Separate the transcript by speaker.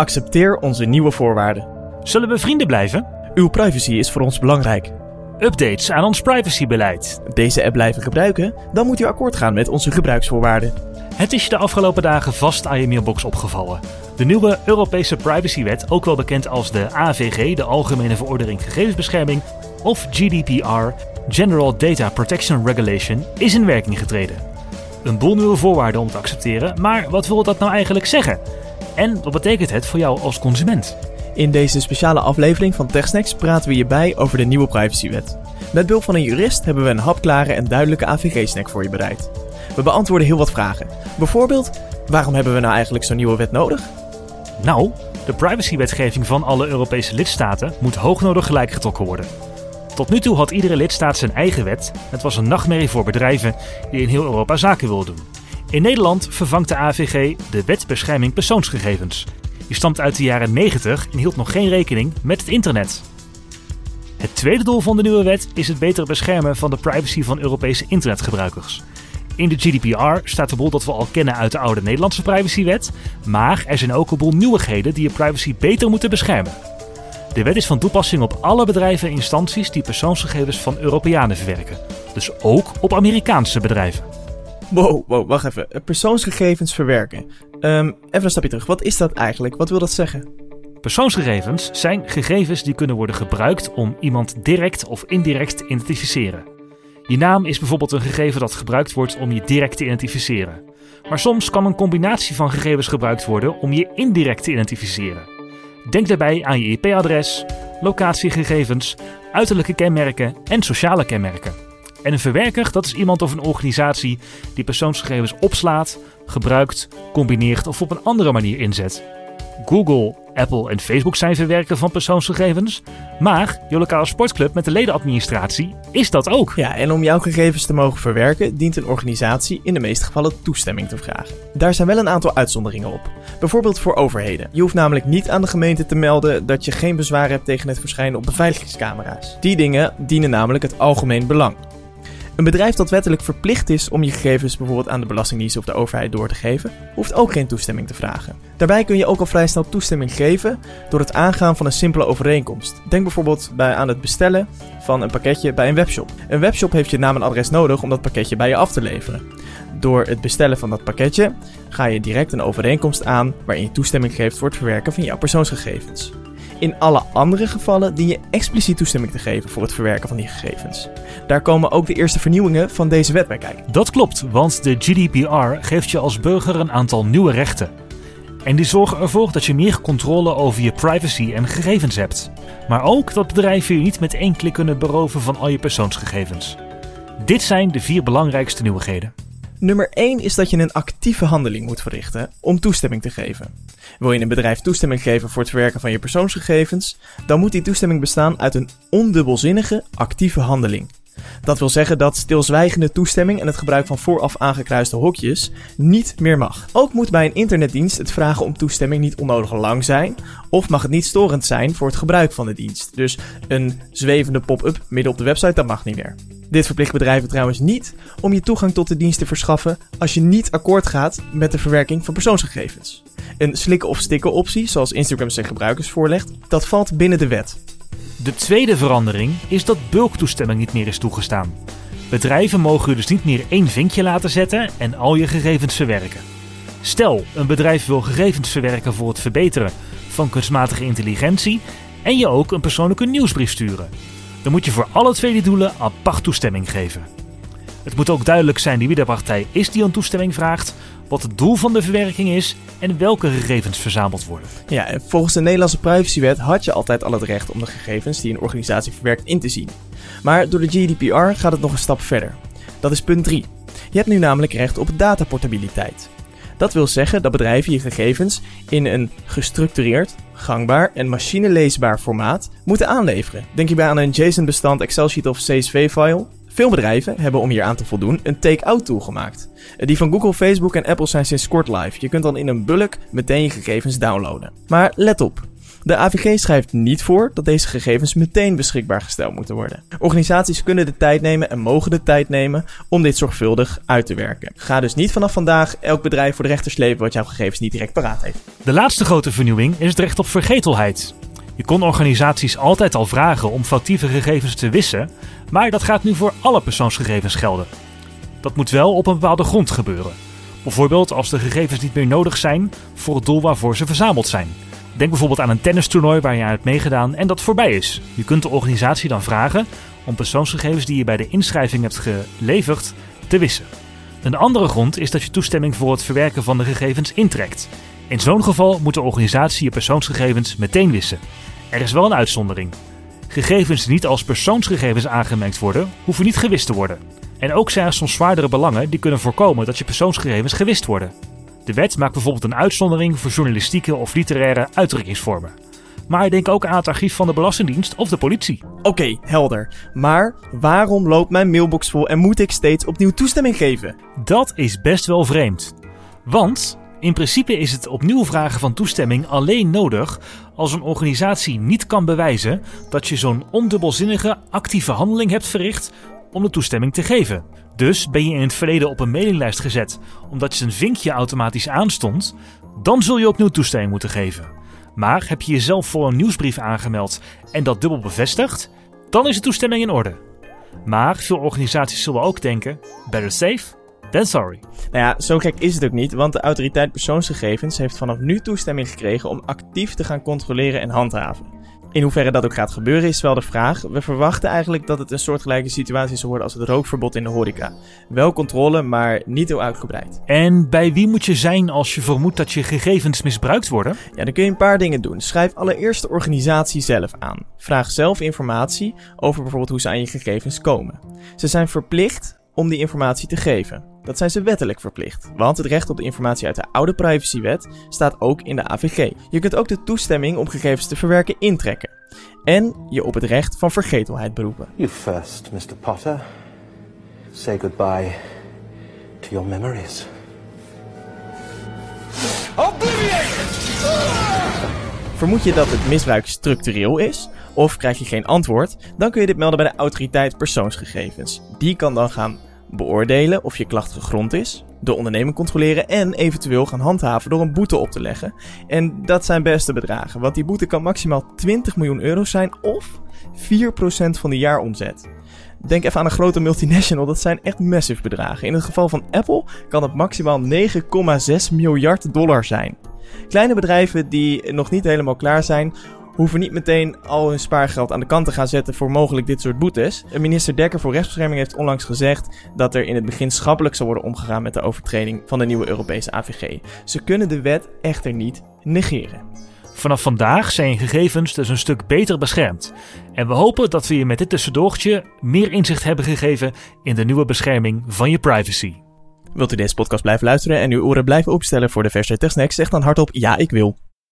Speaker 1: Accepteer onze nieuwe voorwaarden.
Speaker 2: Zullen we vrienden blijven?
Speaker 1: Uw privacy is voor ons belangrijk.
Speaker 2: Updates aan ons privacybeleid.
Speaker 1: Deze app blijven gebruiken? Dan moet u akkoord gaan met onze gebruiksvoorwaarden.
Speaker 2: Het is je de afgelopen dagen vast aan je mailbox opgevallen. De nieuwe Europese privacywet, ook wel bekend als de AVG, de Algemene Verordening Gegevensbescherming, of GDPR, General Data Protection Regulation, is in werking getreden. Een boel nieuwe voorwaarden om te accepteren, maar wat wil dat nou eigenlijk zeggen? En wat betekent het voor jou als consument?
Speaker 1: In deze speciale aflevering van TechSnacks praten we hierbij over de nieuwe privacywet. Met behulp van een jurist hebben we een hapklare en duidelijke AVG-snack voor je bereid. We beantwoorden heel wat vragen. Bijvoorbeeld, waarom hebben we nou eigenlijk zo'n nieuwe wet nodig?
Speaker 2: Nou, de privacywetgeving van alle Europese lidstaten moet hoognodig gelijk getrokken worden. Tot nu toe had iedere lidstaat zijn eigen wet. Het was een nachtmerrie voor bedrijven die in heel Europa zaken wilden doen. In Nederland vervangt de AVG de Wet Bescherming Persoonsgegevens. Die stamt uit de jaren 90 en hield nog geen rekening met het internet. Het tweede doel van de nieuwe wet is het betere beschermen van de privacy van Europese internetgebruikers. In de GDPR staat de boel dat we al kennen uit de oude Nederlandse privacywet, maar er zijn ook een boel nieuwigheden die je privacy beter moeten beschermen. De wet is van toepassing op alle bedrijven en instanties die persoonsgegevens van Europeanen verwerken, dus ook op Amerikaanse bedrijven.
Speaker 1: Wow, wow, wacht even. Persoonsgegevens verwerken. Um, even een stapje terug. Wat is dat eigenlijk? Wat wil dat zeggen?
Speaker 2: Persoonsgegevens zijn gegevens die kunnen worden gebruikt om iemand direct of indirect te identificeren. Je naam is bijvoorbeeld een gegeven dat gebruikt wordt om je direct te identificeren. Maar soms kan een combinatie van gegevens gebruikt worden om je indirect te identificeren. Denk daarbij aan je IP-adres, locatiegegevens, uiterlijke kenmerken en sociale kenmerken. En een verwerker, dat is iemand of een organisatie die persoonsgegevens opslaat, gebruikt, combineert of op een andere manier inzet. Google, Apple en Facebook zijn verwerken van persoonsgegevens, maar je lokale sportclub met de ledenadministratie is dat ook.
Speaker 1: Ja, en om jouw gegevens te mogen verwerken, dient een organisatie in de meeste gevallen toestemming te vragen. Daar zijn wel een aantal uitzonderingen op. Bijvoorbeeld voor overheden. Je hoeft namelijk niet aan de gemeente te melden dat je geen bezwaar hebt tegen het verschijnen op beveiligingscamera's. Die dingen dienen namelijk het algemeen belang. Een bedrijf dat wettelijk verplicht is om je gegevens bijvoorbeeld aan de Belastingdienst of de overheid door te geven, hoeft ook geen toestemming te vragen. Daarbij kun je ook al vrij snel toestemming geven door het aangaan van een simpele overeenkomst. Denk bijvoorbeeld bij aan het bestellen van een pakketje bij een webshop. Een webshop heeft je naam en adres nodig om dat pakketje bij je af te leveren. Door het bestellen van dat pakketje ga je direct een overeenkomst aan waarin je toestemming geeft voor het verwerken van jouw persoonsgegevens. In alle andere gevallen dien je expliciet toestemming te geven voor het verwerken van die gegevens. Daar komen ook de eerste vernieuwingen van deze wet bij kijken.
Speaker 2: Dat klopt, want de GDPR geeft je als burger een aantal nieuwe rechten. En die zorgen ervoor dat je meer controle over je privacy en gegevens hebt. Maar ook dat bedrijven je niet met één klik kunnen beroven van al je persoonsgegevens. Dit zijn de vier belangrijkste nieuwigheden.
Speaker 1: Nummer 1 is dat je een actieve handeling moet verrichten om toestemming te geven. Wil je een bedrijf toestemming geven voor het verwerken van je persoonsgegevens, dan moet die toestemming bestaan uit een ondubbelzinnige actieve handeling. Dat wil zeggen dat stilzwijgende toestemming en het gebruik van vooraf aangekruiste hokjes niet meer mag. Ook moet bij een internetdienst het vragen om toestemming niet onnodig lang zijn, of mag het niet storend zijn voor het gebruik van de dienst. Dus een zwevende pop-up midden op de website, dat mag niet meer. Dit verplicht bedrijven trouwens niet om je toegang tot de dienst te verschaffen als je niet akkoord gaat met de verwerking van persoonsgegevens. Een slikken of stikken optie, zoals Instagram zijn gebruikers voorlegt, dat valt binnen de wet.
Speaker 2: De tweede verandering is dat bulktoestemming niet meer is toegestaan. Bedrijven mogen dus niet meer één vinkje laten zetten en al je gegevens verwerken. Stel, een bedrijf wil gegevens verwerken voor het verbeteren van kunstmatige intelligentie en je ook een persoonlijke nieuwsbrief sturen. Dan moet je voor alle twee die doelen apart toestemming geven. Het moet ook duidelijk zijn wie de partij is die een toestemming vraagt, wat het doel van de verwerking is en welke gegevens verzameld worden.
Speaker 1: Ja, en volgens de Nederlandse privacywet had je altijd al het recht om de gegevens die een organisatie verwerkt in te zien. Maar door de GDPR gaat het nog een stap verder. Dat is punt 3. Je hebt nu namelijk recht op dataportabiliteit. Dat wil zeggen dat bedrijven je gegevens in een gestructureerd, gangbaar en machineleesbaar formaat moeten aanleveren. Denk hierbij aan een JSON-bestand, Excel-sheet of CSV-file veel bedrijven hebben om hier aan te voldoen een take-out tool gemaakt. Die van Google, Facebook en Apple zijn sinds kort live. Je kunt dan in een bulk meteen je gegevens downloaden. Maar let op, De AVG schrijft niet voor dat deze gegevens meteen beschikbaar gesteld moeten worden. Organisaties kunnen de tijd nemen en mogen de tijd nemen om dit zorgvuldig uit te werken. Ga dus niet vanaf vandaag elk bedrijf voor de rechter slepen wat jouw gegevens niet direct paraat heeft.
Speaker 2: De laatste grote vernieuwing is het recht op vergetelheid. Je kon organisaties altijd al vragen om foutieve gegevens te wissen, maar dat gaat nu voor alle persoonsgegevens gelden. Dat moet wel op een bepaalde grond gebeuren. Bijvoorbeeld als de gegevens niet meer nodig zijn voor het doel waarvoor ze verzameld zijn. Denk bijvoorbeeld aan een tennistoernooi waar je aan hebt meegedaan en dat voorbij is. Je kunt de organisatie dan vragen om persoonsgegevens die je bij de inschrijving hebt geleverd te wissen. Een andere grond is dat je toestemming voor het verwerken van de gegevens intrekt. In zo'n geval moet de organisatie je persoonsgegevens meteen wissen. Er is wel een uitzondering. Gegevens die niet als persoonsgegevens aangemerkt worden, hoeven niet gewist te worden. En ook zijn er soms zwaardere belangen die kunnen voorkomen dat je persoonsgegevens gewist worden. De wet maakt bijvoorbeeld een uitzondering voor journalistieke of literaire uitdrukkingsvormen. Maar denk ook aan het archief van de Belastingdienst of de politie.
Speaker 1: Oké, helder. Maar waarom loopt mijn mailbox vol en moet ik steeds opnieuw toestemming geven?
Speaker 2: Dat is best wel vreemd. Want in principe is het opnieuw vragen van toestemming alleen nodig als een organisatie niet kan bewijzen dat je zo'n ondubbelzinnige actieve handeling hebt verricht om de toestemming te geven. Dus ben je in het verleden op een mailinglijst gezet omdat je een vinkje automatisch aanstond, dan zul je opnieuw toestemming moeten geven. Maar heb je jezelf voor een nieuwsbrief aangemeld en dat dubbel bevestigd, dan is de toestemming in orde. Maar veel organisaties zullen ook denken: better safe than sorry.
Speaker 1: Nou ja, zo gek is het ook niet, want de autoriteit persoonsgegevens heeft vanaf nu toestemming gekregen om actief te gaan controleren en handhaven. In hoeverre dat ook gaat gebeuren is wel de vraag. We verwachten eigenlijk dat het een soortgelijke situatie zal worden als het rookverbod in de horeca. Wel controle, maar niet heel uitgebreid.
Speaker 2: En bij wie moet je zijn als je vermoedt dat je gegevens misbruikt worden?
Speaker 1: Ja, dan kun je een paar dingen doen. Schrijf allereerst de organisatie zelf aan. Vraag zelf informatie over bijvoorbeeld hoe ze aan je gegevens komen. Ze zijn verplicht om die informatie te geven. Dat zijn ze wettelijk verplicht, want het recht op de informatie uit de oude privacywet staat ook in de AVG. Je kunt ook de toestemming om gegevens te verwerken intrekken en je op het recht van vergetelheid beroepen.
Speaker 3: You first, Mr. Potter. Say goodbye to your memories.
Speaker 1: Vermoed je dat het misbruik structureel is, of krijg je geen antwoord, dan kun je dit melden bij de autoriteit persoonsgegevens. Die kan dan gaan beoordelen of je klacht gegrond is, de onderneming controleren en eventueel gaan handhaven door een boete op te leggen. En dat zijn beste bedragen, want die boete kan maximaal 20 miljoen euro zijn of 4% van de jaaromzet. Denk even aan een grote multinational, dat zijn echt massive bedragen. In het geval van Apple kan het maximaal 9,6 miljard dollar zijn. Kleine bedrijven die nog niet helemaal klaar zijn, hoeven niet meteen al hun spaargeld aan de kant te gaan zetten voor mogelijk dit soort boetes. Minister Dekker voor Rechtsbescherming heeft onlangs gezegd dat er in het begin schappelijk zal worden omgegaan met de overtreding van de nieuwe Europese AVG. Ze kunnen de wet echter niet negeren.
Speaker 2: Vanaf vandaag zijn je gegevens dus een stuk beter beschermd. En we hopen dat we je met dit tussendoortje meer inzicht hebben gegeven in de nieuwe bescherming van je privacy.
Speaker 1: Wilt u deze podcast blijven luisteren en uw oren blijven opstellen voor de verse TechSnacks? Zeg dan hardop ja, ik wil.